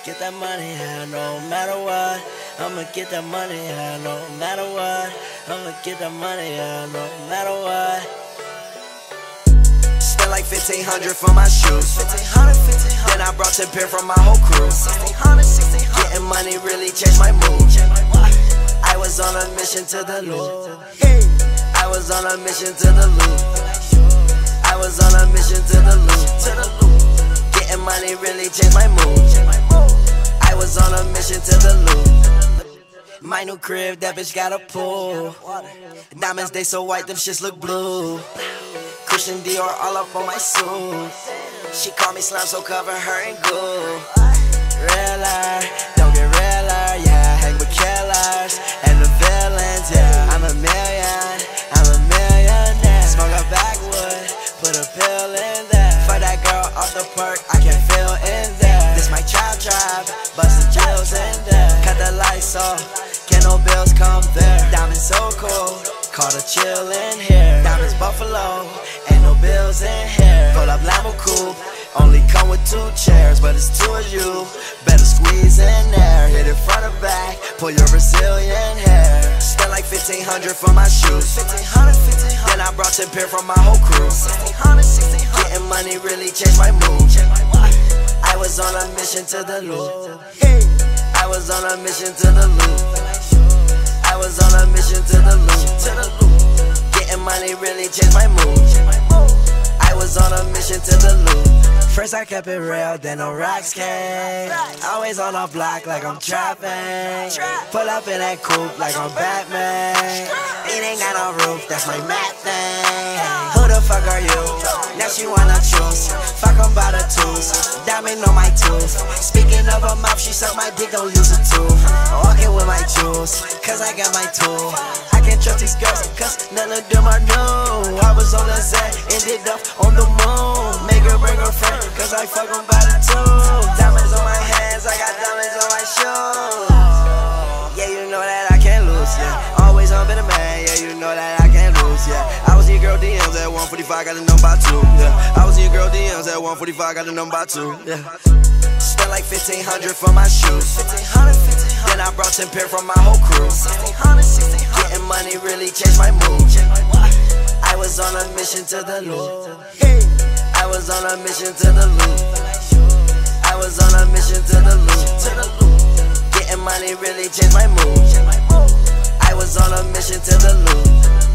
Get that money, yeah, no matter what. I'ma get that money, yeah, no matter what. I'ma get that money, yeah, no matter what. Spent like 1500 for my shoes. 1500, 1500. Then I brought 10 pair from my whole crew. 1600, 1600. Getting money really changed my mood. I was on a mission to the Lord. I was on a mission to the Lord. I was on a mission to the Lord. Getting money really changed my mood. Was on a mission to the loop. My new crib, that bitch got a pool. Diamonds, they so white, them shits look blue. Christian Dior all up on my suit. She call me slime, so cover her in goo. Realer, don't get realer, yeah. Hang with killers and the villains, yeah. I'm a million, I'm a millionaire. Smoke a backwood, put a pill in there. For that girl off the perk, the chill in here. Diamonds Buffalo, ain't no bills in here. Pull up Lambo coupe, only come with two chairs, but it's two of you. Better squeeze in there, hit it front or back, pull your Brazilian hair. Spent like 1500 for my shoes. 1500, 1500. Then I brought 10 pair from my whole crew. 1600, 1600. Getting money really changed my mood. I was on a mission to the Lord. I was on a mission to the Lord. I was on a mission to the Lord. Getting money really changed my mood. I was on a mission to the loop. First I kept it real, then no rocks came. Always on the block like I'm trapping. Pull up in that coupe like I'm Batman. It ain't got no roof, that's my mat thing. Who the fuck are you? Now she wanna choose. Fuck em by the tools. Diamond on my tooth. Speaking of her mouth, she suck my dick, don't use a tool. Jewels, cause I got my tool. I can't trust these girls, cause none of them I know. I was on the set, ended up on the moon. Make her bring her friend, cause I fuck em by the two. Diamonds on my hands, I got diamonds on my shoes. Yeah, you know that I can't lose, yeah. Always on a man, yeah, you know that I can't lose, yeah. I was in your girl DMs at 145, got a number two, yeah. I was in your girl DMs at 145, got a number two, yeah. Spent like 1500 for my shoes. 1500, 1500. Then I brought 10 pair from my whole crew. 1600, 1600. Getting money really changed my mood. I was on a mission to the Lord. I was on a mission to the Lord. I was on a mission to the Lord. Getting money really changed my mood. I was on a mission to the Lord.